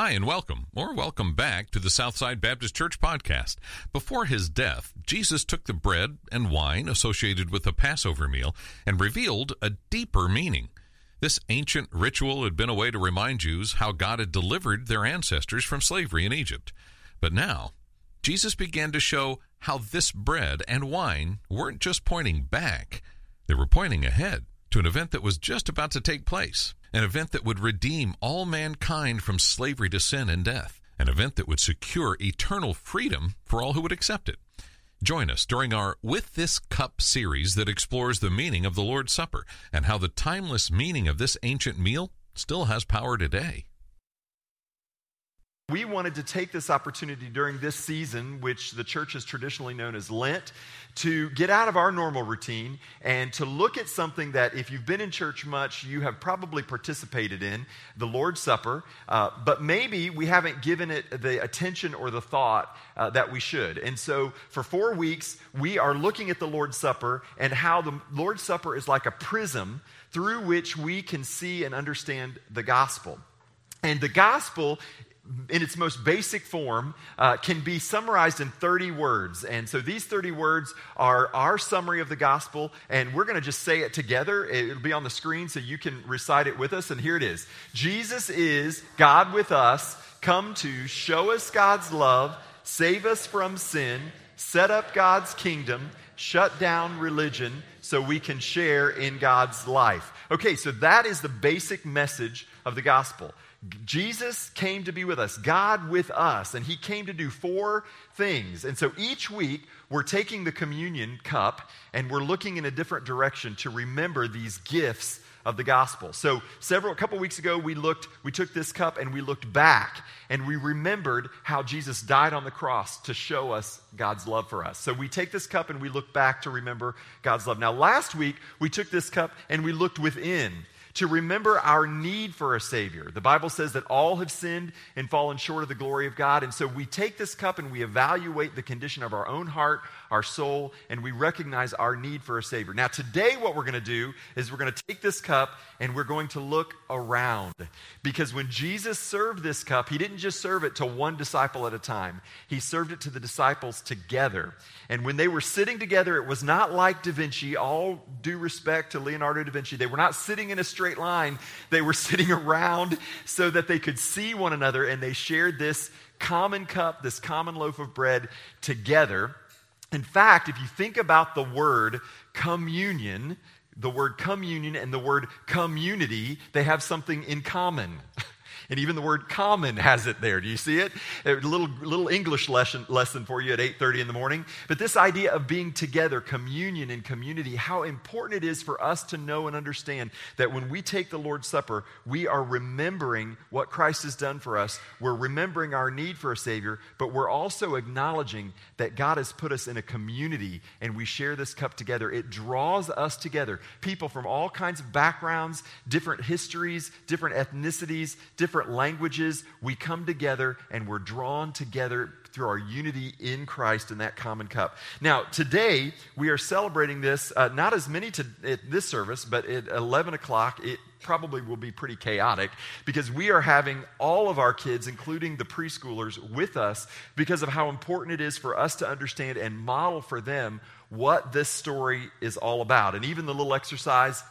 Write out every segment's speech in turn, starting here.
Hi, and welcome, or welcome back to the Southside Baptist Church podcast. Before his death, Jesus took the bread and wine associated with the Passover meal and revealed a deeper meaning. This ancient ritual had been a way to remind Jews how God had delivered their ancestors from slavery in Egypt. But now, Jesus began to show how this bread and wine weren't just pointing back, they were pointing ahead to an event that was just about to take place, an event that would redeem all mankind from slavery to sin and death, an event that would secure eternal freedom for all who would accept it. Join us during our With This Cup series that explores the meaning of the Lord's Supper and how the timeless meaning of this ancient meal still has power today. We wanted to take this opportunity during this season, which the church has traditionally known as Lent, to get out of our normal routine and to look at something that, if you've been in church much, you have probably participated in the Lord's Supper, uh, but maybe we haven't given it the attention or the thought uh, that we should. And so, for four weeks, we are looking at the Lord's Supper and how the Lord's Supper is like a prism through which we can see and understand the gospel. And the gospel in its most basic form, uh, can be summarized in 30 words. And so these 30 words are our summary of the gospel, and we're going to just say it together. It'll be on the screen so you can recite it with us. And here it is Jesus is God with us, come to show us God's love, save us from sin, set up God's kingdom, shut down religion so we can share in God's life. Okay, so that is the basic message of the gospel. Jesus came to be with us, God with us, and He came to do four things. And so each week, we're taking the communion cup and we're looking in a different direction to remember these gifts of the gospel. So several a couple weeks ago we looked we took this cup and we looked back and we remembered how Jesus died on the cross to show us God's love for us. So we take this cup and we look back to remember God's love. Now last week we took this cup and we looked within to remember our need for a Savior. The Bible says that all have sinned and fallen short of the glory of God. And so we take this cup and we evaluate the condition of our own heart, our soul, and we recognize our need for a Savior. Now, today, what we're going to do is we're going to take this cup and we're going to look around. Because when Jesus served this cup, he didn't just serve it to one disciple at a time, he served it to the disciples together. And when they were sitting together, it was not like Da Vinci, all due respect to Leonardo da Vinci. They were not sitting in a straight line, they were sitting around so that they could see one another and they shared this common cup, this common loaf of bread together. In fact, if you think about the word communion, the word communion and the word community, they have something in common. And even the word common has it there. Do you see it? A little, little English lesson, lesson for you at 8.30 in the morning. But this idea of being together, communion and community, how important it is for us to know and understand that when we take the Lord's Supper, we are remembering what Christ has done for us. We're remembering our need for a Savior, but we're also acknowledging that God has put us in a community and we share this cup together. It draws us together. People from all kinds of backgrounds, different histories, different ethnicities, different different languages, we come together and we're drawn together through our unity in Christ in that common cup. Now, today we are celebrating this, uh, not as many to at this service, but at 11 o'clock, it probably will be pretty chaotic because we are having all of our kids, including the preschoolers, with us because of how important it is for us to understand and model for them what this story is all about. And even the little exercise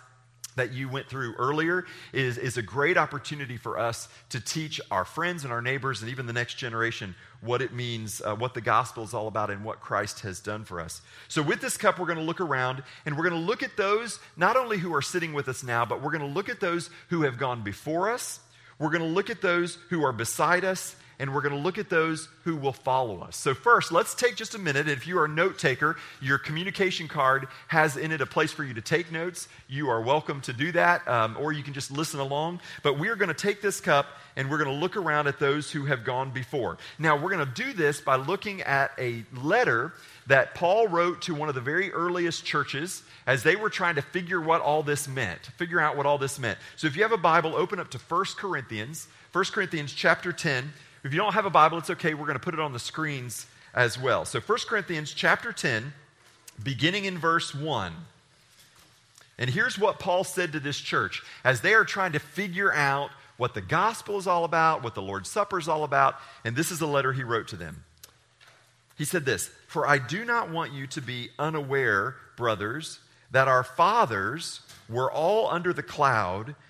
that you went through earlier is, is a great opportunity for us to teach our friends and our neighbors and even the next generation what it means, uh, what the gospel is all about, and what Christ has done for us. So, with this cup, we're going to look around and we're going to look at those not only who are sitting with us now, but we're going to look at those who have gone before us. We're going to look at those who are beside us, and we're going to look at those who will follow us. So, first, let's take just a minute. If you are a note taker, your communication card has in it a place for you to take notes. You are welcome to do that, um, or you can just listen along. But we are going to take this cup and we're going to look around at those who have gone before. Now, we're going to do this by looking at a letter that Paul wrote to one of the very earliest churches as they were trying to figure what all this meant, figure out what all this meant. So if you have a Bible, open up to 1 Corinthians, 1 Corinthians chapter 10. If you don't have a Bible, it's okay. We're going to put it on the screens as well. So 1 Corinthians chapter 10, beginning in verse 1. And here's what Paul said to this church as they are trying to figure out what the gospel is all about, what the Lord's Supper is all about, and this is a letter he wrote to them. He said this For I do not want you to be unaware, brothers, that our fathers were all under the cloud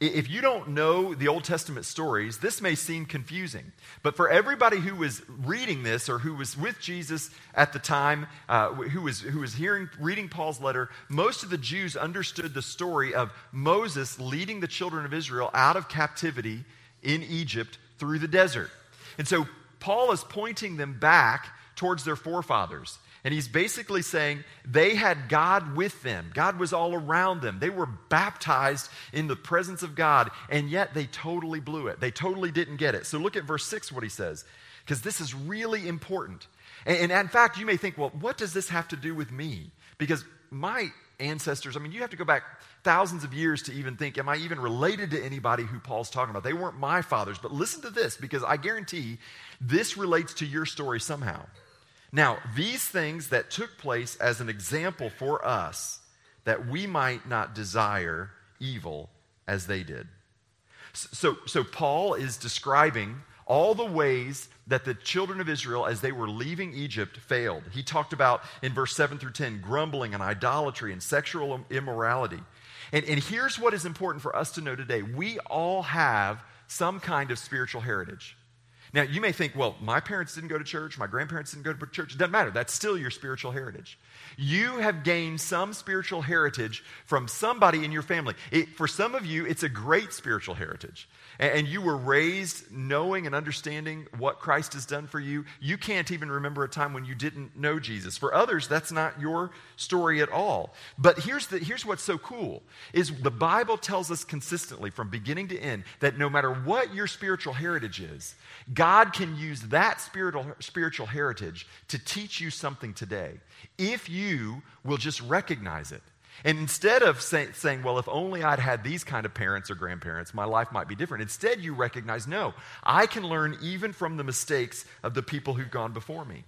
if you don't know the Old Testament stories, this may seem confusing. But for everybody who was reading this or who was with Jesus at the time, uh, who, was, who was hearing, reading Paul's letter, most of the Jews understood the story of Moses leading the children of Israel out of captivity in Egypt through the desert. And so Paul is pointing them back towards their forefathers. And he's basically saying they had God with them. God was all around them. They were baptized in the presence of God, and yet they totally blew it. They totally didn't get it. So look at verse 6, what he says, because this is really important. And, and, in fact, you may think, well, what does this have to do with me? Because my ancestors, I mean, you have to go back thousands of years to even think, am I even related to anybody who Paul's talking about? They weren't my fathers. But listen to this, because I guarantee this relates to your story somehow. Now, these things that took place as an example for us, that we might not desire evil as they did. So, so Paul is describing all the ways that the children of Israel, as they were leaving Egypt, failed. He talked about in verse 7 through 10 grumbling and idolatry and sexual immorality. And, and here's what is important for us to know today we all have some kind of spiritual heritage. Now, you may think, well, my parents didn't go to church, my grandparents didn't go to church. It doesn't matter. That's still your spiritual heritage. You have gained some spiritual heritage from somebody in your family. It, for some of you, it's a great spiritual heritage and you were raised knowing and understanding what Christ has done for you, you can't even remember a time when you didn't know Jesus. For others, that's not your story at all. But here's, the, here's what's so cool is the Bible tells us consistently from beginning to end that no matter what your spiritual heritage is, God can use that spiritual, spiritual heritage to teach you something today if you will just recognize it. And instead of say, saying, well, if only I'd had these kind of parents or grandparents, my life might be different, instead you recognize, no, I can learn even from the mistakes of the people who've gone before me.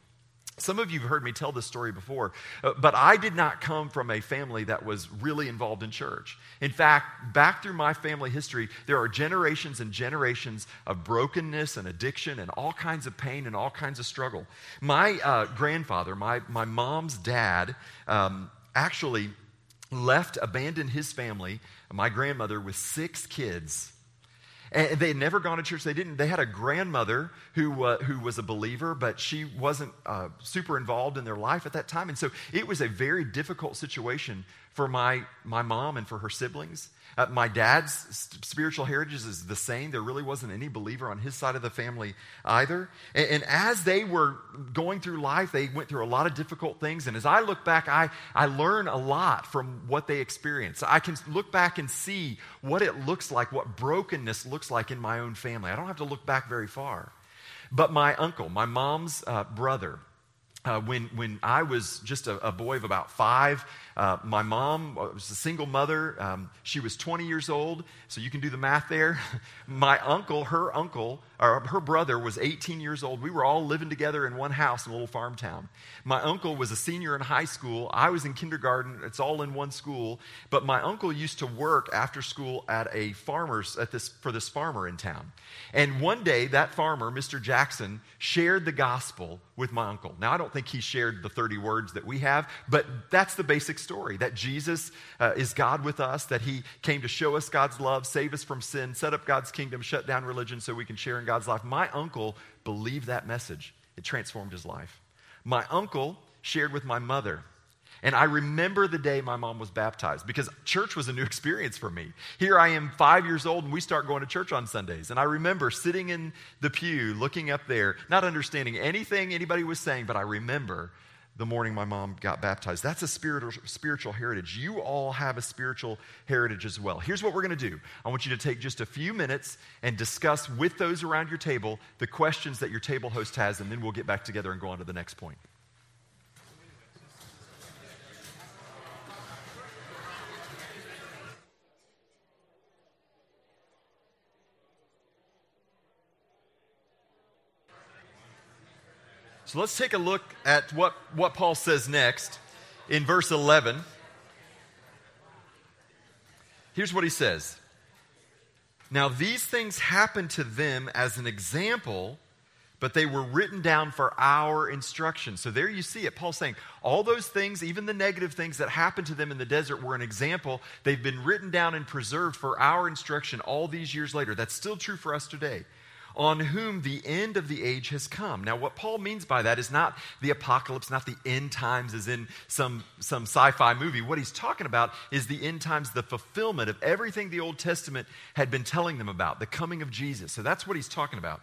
Some of you have heard me tell this story before, uh, but I did not come from a family that was really involved in church. In fact, back through my family history, there are generations and generations of brokenness and addiction and all kinds of pain and all kinds of struggle. My uh, grandfather, my, my mom's dad, um, actually left, abandoned his family, my grandmother, with six kids. And they had never gone to church. They didn't. They had a grandmother who uh, who was a believer, but she wasn't uh, super involved in their life at that time. And so it was a very difficult situation for my my mom and for her siblings. Uh, my dad's spiritual heritage is the same. There really wasn't any believer on his side of the family either. And, and, as they were going through life, they went through a lot of difficult things. And as I look back, I, I learn a lot from what they experienced. I can look back and see what it looks like, what brokenness looks like in my own family. I don't have to look back very far. But my uncle, my mom's uh, brother, uh, when, when I was just a, a boy of about five, uh, my mom was a single mother. Um, she was 20 years old, so you can do the math there. my uncle, her uncle, or her brother was 18 years old. We were all living together in one house in a little farm town. My uncle was a senior in high school. I was in kindergarten. It's all in one school. But my uncle used to work after school at a farmer's at this for this farmer in town. And one day, that farmer, Mr. Jackson, shared the gospel with my uncle. Now, I don't think he shared the 30 words that we have, but that's the basic story that Jesus uh, is God with us, that he came to show us God's love, save us from sin, set up God's kingdom, shut down religion so we can share in God's life. My uncle believed that message, it transformed his life. My uncle shared with my mother. And I remember the day my mom was baptized because church was a new experience for me. Here I am, five years old, and we start going to church on Sundays. And I remember sitting in the pew, looking up there, not understanding anything anybody was saying, but I remember the morning my mom got baptized. That's a spiritual, spiritual heritage. You all have a spiritual heritage as well. Here's what we're going to do I want you to take just a few minutes and discuss with those around your table the questions that your table host has, and then we'll get back together and go on to the next point. So let's take a look at what, what Paul says next in verse 11. Here's what he says Now, these things happened to them as an example but they were written down for our instruction. So there you see it. Paul saying all those things, even the negative things that happened to them in the desert, were an example. They've been written down and preserved for our instruction all these years later. That's still true for us today. On whom the end of the age has come. Now, what Paul means by that is not the apocalypse, not the end times as in some, some sci fi movie. What he's talking about is the end times, the fulfillment of everything the Old Testament had been telling them about, the coming of Jesus. So that's what he's talking about.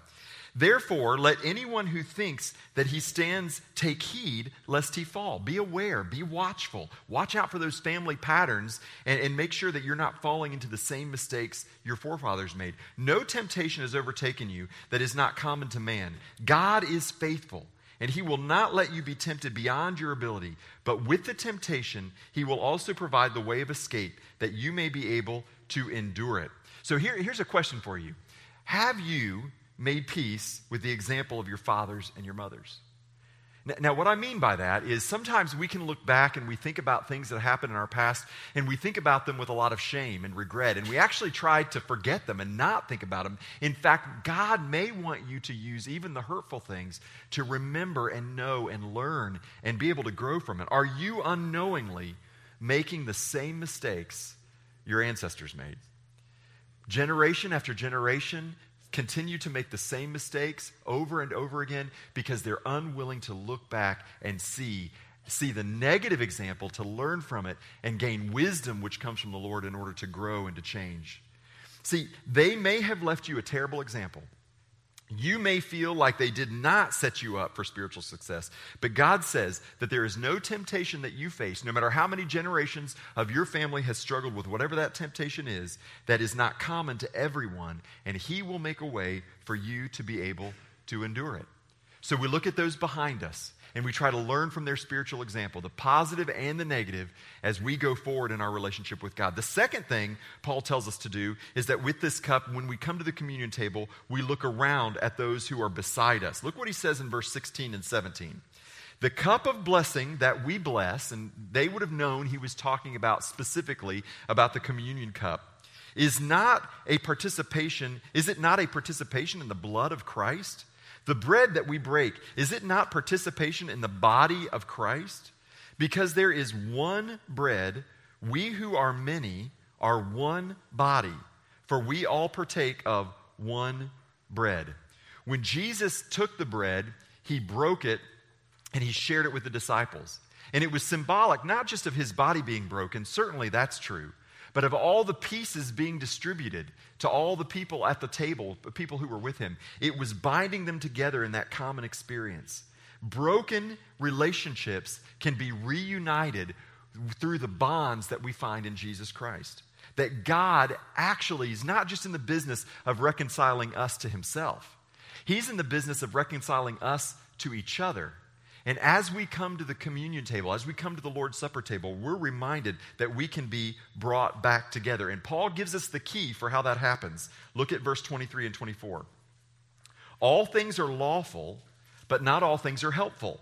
Therefore, let anyone who thinks that he stands take heed lest he fall. Be aware, be watchful. Watch out for those family patterns and, and, make sure that you're not falling into the same mistakes your forefathers made. No temptation has overtaken you that is not common to man. God is faithful, and he will not let you be tempted beyond your ability. But with the temptation, he will also provide the way of escape that you may be able to endure it. So here, here's a question for you Have you made peace with the example of your fathers and your mothers. Now, what I mean by that is sometimes we can look back and we think about things that happened in our past and we think about them with a lot of shame and regret, and we actually try to forget them and not think about them. In fact, God may want you to use even the hurtful things to remember and know and learn and be able to grow from it. Are you unknowingly making the same mistakes your ancestors made? Generation after generation, continue to make the same mistakes over and over again because they're unwilling to look back and see see the negative example to learn from it and gain wisdom which comes from the Lord in order to grow and to change. See, they may have left you a terrible example. You may feel like they did not set you up for spiritual success, but God says that there is no temptation that you face, no matter how many generations of your family has struggled with whatever that temptation is, that is not common to everyone, and He will make a way for you to be able to endure it. So we look at those behind us and we try to learn from their spiritual example, the positive and the negative, as we go forward in our relationship with God. The second thing Paul tells us to do is that with this cup, when we come to the communion table, we look around at those who are beside us. Look what he says in verse 16 and 17. The cup of blessing that we bless, and they would have known he was talking about specifically about the communion cup, is not a participation, is it not a participation in the blood of Christ? The bread that we break, is it not participation in the body of Christ? Because there is one bread, we who are many are one body, for we all partake of one bread. When Jesus took the bread, he broke it and he shared it with the disciples. And it was symbolic not just of his body being broken, certainly that's true, but of all the pieces being distributed to all the people at the table, the people who were with him. It was binding them together in that common experience. Broken relationships can be reunited through the bonds that we find in Jesus Christ. That God actually is not just in the business of reconciling us to himself, He's in the business of reconciling us to each other and as we come to the communion table, as we come to the Lord's Supper table, we're reminded that we can be brought back together. And Paul gives us the key for how that happens. Look at verse 23 and 24. All things are lawful, but not all things are helpful.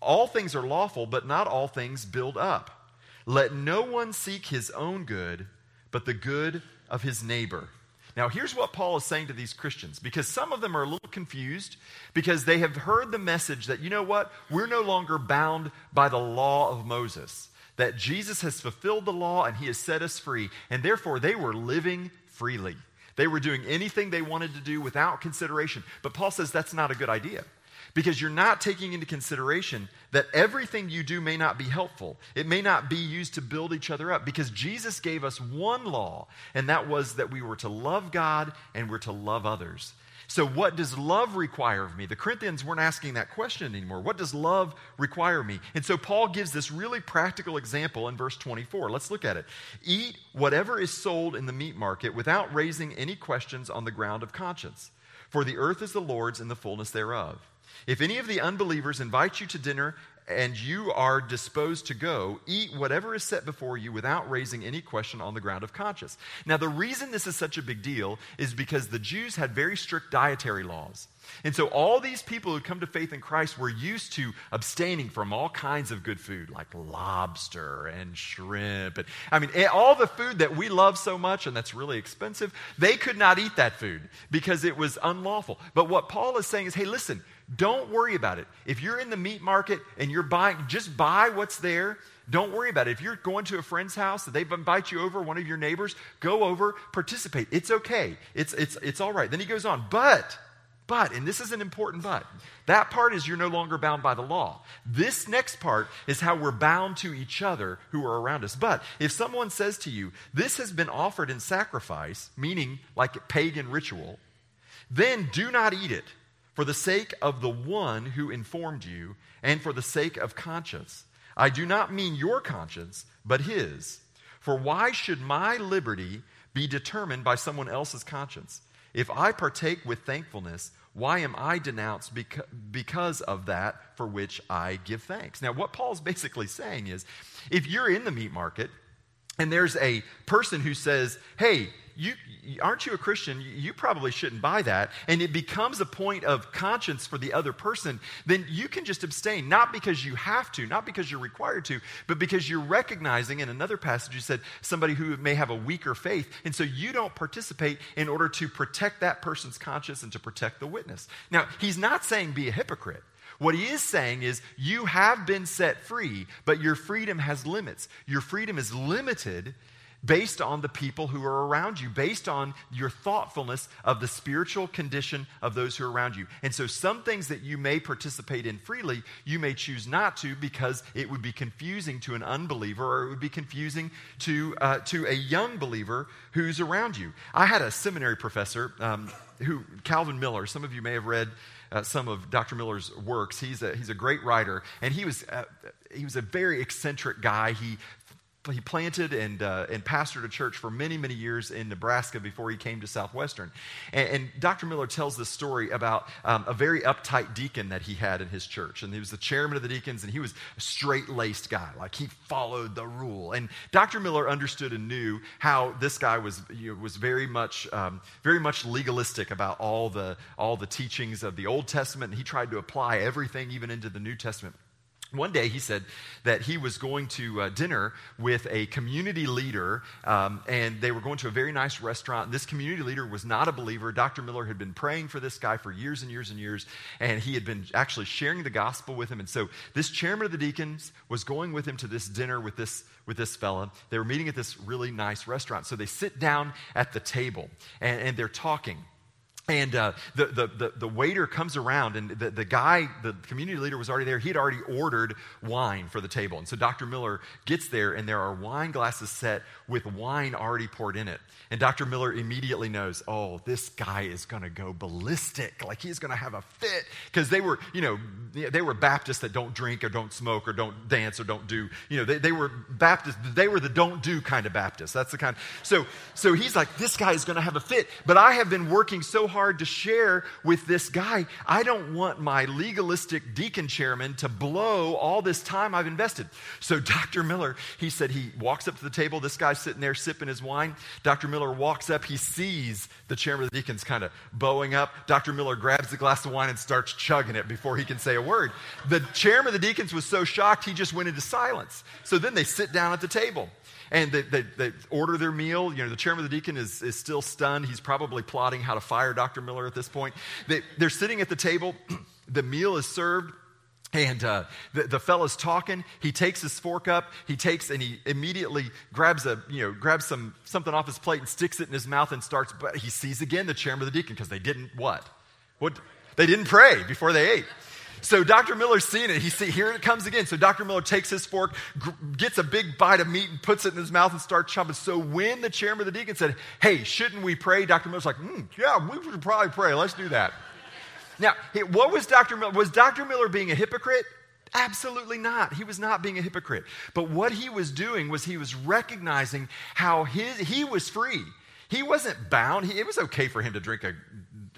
All things are lawful, but not all things build up. Let no one seek his own good, but the good of his neighbor. Now, here's what Paul is saying to these Christians because some of them are a little confused because they have heard the message that, you know what, we're no longer bound by the law of Moses, that Jesus has fulfilled the law and he has set us free, and therefore they were living freely. They were doing anything they wanted to do without consideration. But Paul says that's not a good idea because you're not taking into consideration that everything you do may not be helpful. It may not be used to build each other up because Jesus gave us one law, and that was that we were to love God and we're to love others. So, what does love require of me? The Corinthians weren't asking that question anymore. What does love require me? And so, Paul gives this really practical example in verse 24. Let's look at it. Eat whatever is sold in the meat market without raising any questions on the ground of conscience, for the earth is the Lord's and the fullness thereof. If any of the unbelievers invite you to dinner and you are disposed to go, eat whatever is set before you without raising any question on the ground of conscience. Now, the reason this is such a big deal is because the Jews had very strict dietary laws. And so, all these people who come to faith in Christ were used to abstaining from all kinds of good food, like lobster and shrimp. And, I mean, eh, all the food that we love so much and that's really expensive, they could not eat that food because it was unlawful. But what Paul is saying is hey, listen, don't worry about it. If you're in the meat market and you're buying, just buy what's there. Don't worry about it. If you're going to a friend's house and they invite you over, one of your neighbors, go over, participate. It's okay. It's, it's, it's all right. Then he goes on, but but, and this is an important but, that part is you're no longer bound by the law. This next part is how we're bound to each other who are around us. But if someone says to you, this has been offered in sacrifice, meaning like a pagan ritual, then do not eat it for the sake of the one who informed you and for the sake of conscience. I do not mean your conscience, but his. For why should my liberty be determined by someone else's conscience? If I partake with thankfulness, why am I denounced because of that for which I give thanks? Now, what Paul's basically saying is if you're in the meat market and there's a person who says, hey, you, aren't you a Christian? You probably shouldn't buy that. And it becomes a point of conscience for the other person, then you can just abstain, not because you have to, not because you're required to, but because you're recognizing in another passage you said somebody who may have a weaker faith. And so you don't participate in order to protect that person's conscience and to protect the witness. Now, he's not saying be a hypocrite. What he is saying is, you have been set free, but your freedom has limits. Your freedom is limited based on the people who are around you, based on your thoughtfulness of the spiritual condition of those who are around you. And so, some things that you may participate in freely, you may choose not to because it would be confusing to an unbeliever or it would be confusing to, uh, to a young believer who's around you. I had a seminary professor um, who, Calvin Miller, some of you may have read. Uh, some of Dr. Miller's works. He's a, he's a great writer, and he was, uh, he was a very eccentric guy. He he planted and, uh, and pastored a church for many, many years in Nebraska before he came to Southwestern. And, and Dr. Miller tells this story about um, a very uptight deacon that he had in his church. And he was the chairman of the deacons, and he was a straight laced guy. Like he followed the rule. And Dr. Miller understood and knew how this guy was, you know, was very, much, um, very much legalistic about all the, all the teachings of the Old Testament. And he tried to apply everything, even into the New Testament. One day he said that he was going to uh, dinner with a community leader, um, and they were going to a very nice restaurant. This community leader was not a believer. Dr. Miller had been praying for this guy for years and years and years, and he had been actually sharing the gospel with him. And so this chairman of the deacons was going with him to this dinner with this, with this fella. They were meeting at this really nice restaurant. So they sit down at the table, and, and they're talking. And uh, the, the, the, waiter comes around, and the, the guy, the community leader was already there. He had already ordered wine for the table. And so Dr. Miller gets there, and there are wine glasses set with wine already poured in it. And Dr. Miller immediately knows, oh, this guy is going to go ballistic. Like he's going to have a fit. Because they were, you know, they were Baptists that don't drink or don't smoke or don't dance or don't do, you know, they, they were Baptists. They were the don't do kind of Baptists. That's the kind. So, so he's like, this guy is going to have a fit. But I have been working so hard to share with this guy. I don't want my legalistic deacon chairman to blow all this time I've invested. So Dr. Miller, he said he walks up to the table. This guy's sitting there sipping his wine. Dr. Miller Miller walks up. He sees the chairman of the deacons kind of bowing up. Dr. Miller grabs the glass of wine and starts chugging it before he can say a word. The chairman of the deacons was so shocked, he just went into silence. So then they sit down at the table and they, they, they, order their meal. You know, the chairman of the deacon is, is still stunned. He's probably plotting how to fire Dr. Miller at this point. They, they're sitting at the table. the meal is served. And uh, the, the fellow's talking. He takes his fork up. He takes and he immediately grabs a you know grabs some something off his plate and sticks it in his mouth and starts. But he sees again the chairman of the deacon because they didn't what? What? They didn't pray before they ate. So Dr. Miller's seeing it. He see here it comes again. So Dr. Miller takes his fork, gr- gets a big bite of meat, and puts it in his mouth and starts chomping. So when the chairman of the deacon said, "Hey, shouldn't we pray?" Dr. Miller's like, mm, "Yeah, we should probably pray. Let's do that." Now, what was Dr. Miller? Was Dr. Miller being a hypocrite? Absolutely not. He was not being a hypocrite. But what he was doing was he was recognizing how his, he was free. He wasn't bound. He, it was okay for him to drink a,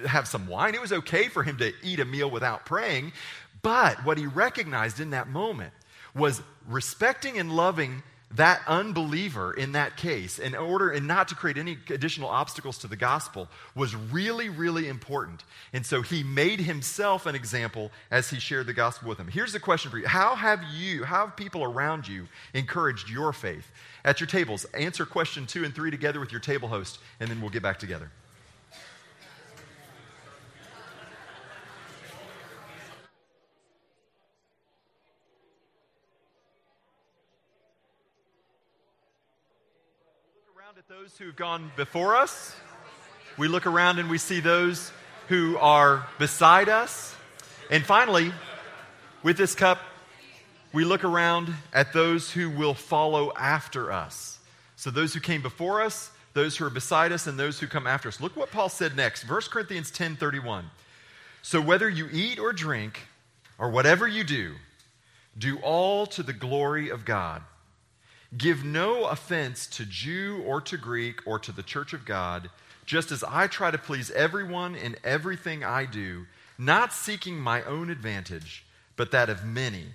have some wine. It was okay for him to eat a meal without praying. But what he recognized in that moment was respecting and loving that unbeliever in that case in order and not to create any additional obstacles to the gospel was really really important. And so he made himself an example as he shared the gospel with him. Here's the question for you. How have you how have people around you encouraged your faith? At your tables answer question two and three together with your table host and then we'll get back together those who've gone before us. We look around and we see those who are beside us. And finally, with this cup, we look around at those who will follow after us. So, those who came before us, those who are beside us, and those who come after us. Look what Paul said next 1 Corinthians 10 31. So, whether you eat or drink, or whatever you do, do all to the glory of God. Give no offense to Jew or to Greek or to the church of God, just as I try to please everyone in everything I do, not seeking my own advantage, but that of many,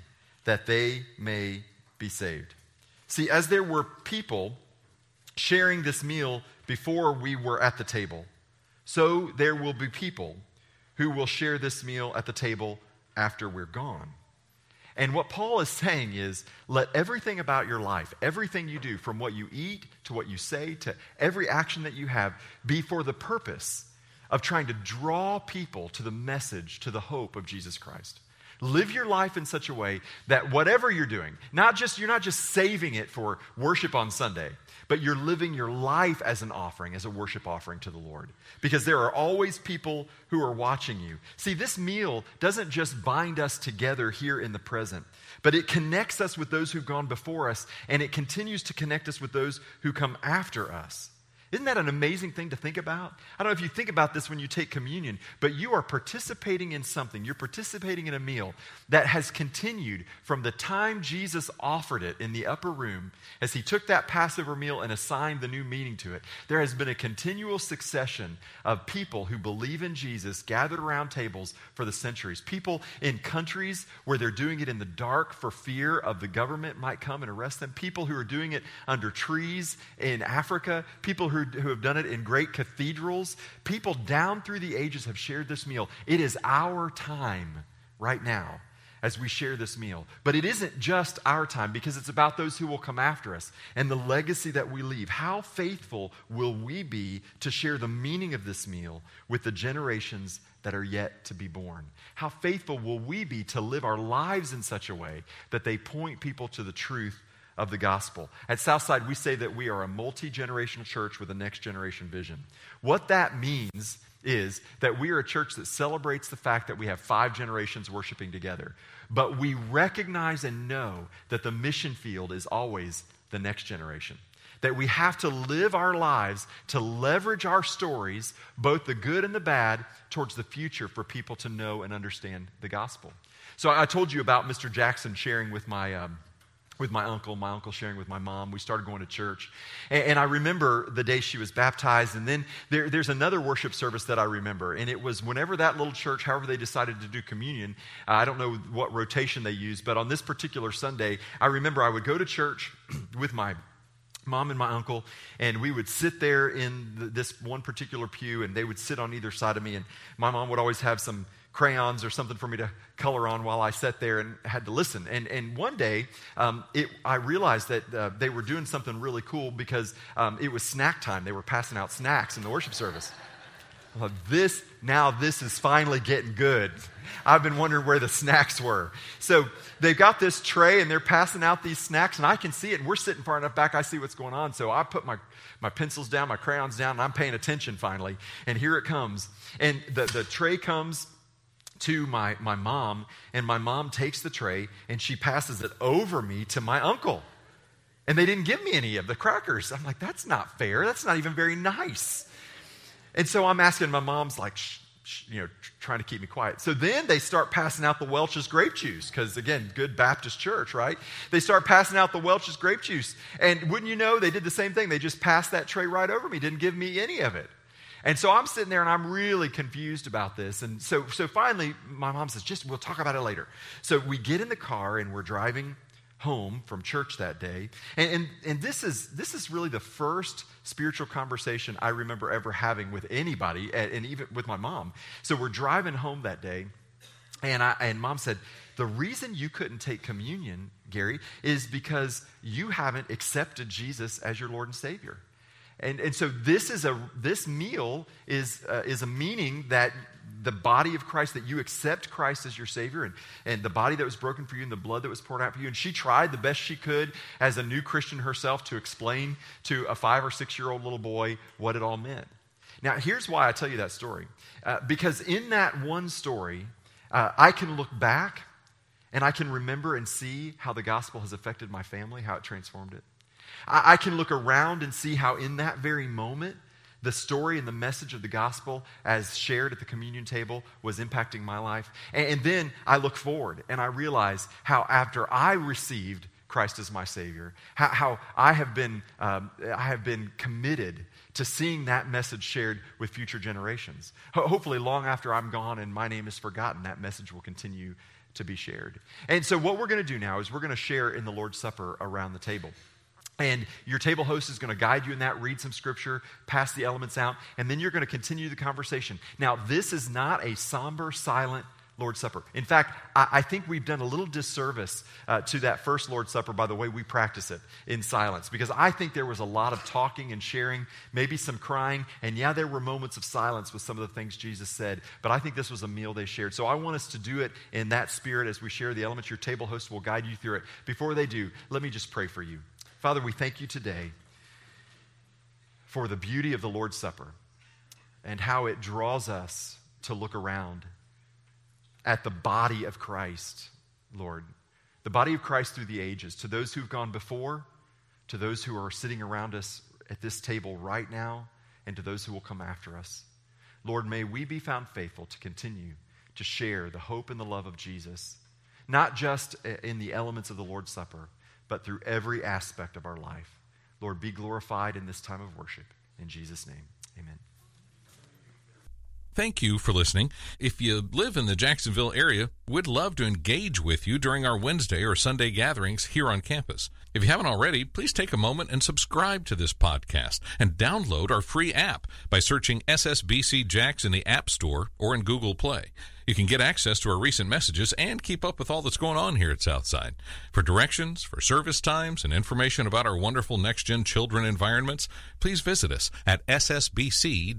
that they may be saved. See, as there were people sharing this meal before we were at the table, so there will be people who will share this meal at the table after we're gone. And what Paul is saying is let everything about your life, everything you do, from what you eat to what you say to every action that you have, be for the purpose of trying to draw people to the message, to the hope of Jesus Christ. Live your life in such a way that whatever you're doing, not just you're not just saving it for worship on Sunday, but you're living your life as an offering, as a worship offering to the Lord. Because there are always people who are watching you. See, this meal doesn't just bind us together here in the present, but it connects us with those who've gone before us, and it continues to connect us with those who come after us. Isn't that an amazing thing to think about? I don't know if you think about this when you take communion, but you are participating in something. You're participating in a meal that has continued from the time Jesus offered it in the upper room as he took that Passover meal and assigned the new meaning to it. There has been a continual succession of people who believe in Jesus gathered around tables for the centuries. People in countries where they're doing it in the dark for fear of the government might come and arrest them. People who are doing it under trees in Africa. People who who, who have done it in great cathedrals. People down through the ages have shared this meal. It is our time right now as we share this meal. But it isn't just our time because it's about those who will come after us and the legacy that we leave. How faithful will we be to share the meaning of this meal with the generations that are yet to be born? How faithful will we be to live our lives in such a way that they point people to the truth of the gospel. At Southside, we say that we are a multi generational church with a next generation vision. What that means is that we are a church that celebrates the fact that we have five generations worshiping together. But we recognize and know that the mission field is always the next generation. That we have to live our lives to leverage our stories, both the good and the bad, towards the future for people to know and understand the gospel. So I told you about Mr. Jackson sharing with my. Um, with my uncle, my uncle sharing with my mom. We started going to church. And, and I remember the day she was baptized. And then there, there's another worship service that I remember. And it was whenever that little church, however they decided to do communion, uh, I don't know what rotation they used, but on this particular Sunday, I remember I would go to church with my mom and my uncle, and we would sit there in the, this one particular pew, and they would sit on either side of me. And my mom would always have some crayons or something for me to color on while I sat there and had to listen. And, and one day, um, it, I realized that uh, they were doing something really cool because um, it was snack time. They were passing out snacks in the worship service. This now this is finally getting good. I've been wondering where the snacks were. So they've got this tray and they're passing out these snacks, and I can see it. And we're sitting far enough back, I see what's going on. So I put my, my pencils down, my crayons down, and I'm paying attention finally. And here it comes. And the, the tray comes to my, my mom, and my mom takes the tray and she passes it over me to my uncle. And they didn't give me any of the crackers. I'm like, that's not fair. That's not even very nice. And so I'm asking, my mom's like, shh, shh, you know, trying to keep me quiet. So then they start passing out the Welch's grape juice, because again, good Baptist church, right? They start passing out the Welch's grape juice. And wouldn't you know, they did the same thing. They just passed that tray right over me, didn't give me any of it. And so I'm sitting there and I'm really confused about this. And so, so finally, my mom says, just we'll talk about it later. So we get in the car and we're driving home from church that day. And, and, and this, is, this is really the first spiritual conversation I remember ever having with anybody, and, and even with my mom. So we're driving home that day, and, I, and mom said, The reason you couldn't take communion, Gary, is because you haven't accepted Jesus as your Lord and Savior. And, and so this is a this meal is uh, is a meaning that the body of Christ, that you accept Christ as your Savior and, and the body that was broken for you and the blood that was poured out for you. And she tried the best she could as a new Christian herself to explain to a five or six year old little boy what it all meant. Now, here's why I tell you that story. Uh, because in that one story, uh, I can look back and I can remember and see how the gospel has affected my family, how it transformed it. I, I can look around and see how in that very moment, the story and the message of the gospel as shared at the communion table was impacting my life. And, and, then I look forward and I realize how after I received Christ as my Savior, how, how I, have been, um, I have been committed to seeing that message shared with future generations. Ho- hopefully, long after I'm gone and my name is forgotten, that message will continue to be shared. And so, what we're going to do now is we're going to share in the Lord's Supper around the table. And your table host is going to guide you in that, read some scripture, pass the elements out, and then you're going to continue the conversation. Now, this is not a somber, silent Lord's Supper. In fact, I, I think we've done a little disservice uh, to that first Lord's Supper by the way we practice it in silence, because I think there was a lot of talking and sharing, maybe some crying, and yeah, there were moments of silence with some of the things Jesus said, but I think this was a meal they shared. So I want us to do it in that spirit as we share the elements. Your table host will guide you through it. Before they do, let me just pray for you. Father, we thank you today for the beauty of the Lord's Supper and how it draws us to look around at the body of Christ, Lord. The body of Christ through the ages, to those who've gone before, to those who are sitting around us at this table right now, and to those who will come after us. Lord, may we be found faithful to continue to share the hope and the love of Jesus, not just in the elements of the Lord's Supper but through every aspect of our life. Lord, be glorified in this time of worship. In Jesus' name, amen. Thank you for listening. If you live in the Jacksonville area, we'd love to engage with you during our Wednesday or Sunday gatherings here on campus. If you haven't already, please take a moment and subscribe to this podcast and download our free app by searching SSBC Jax in the App Store or in Google Play. You can get access to our recent messages and keep up with all that's going on here at Southside. For directions, for service times, and information about our wonderful next gen children environments, please visit us at ssbc.org.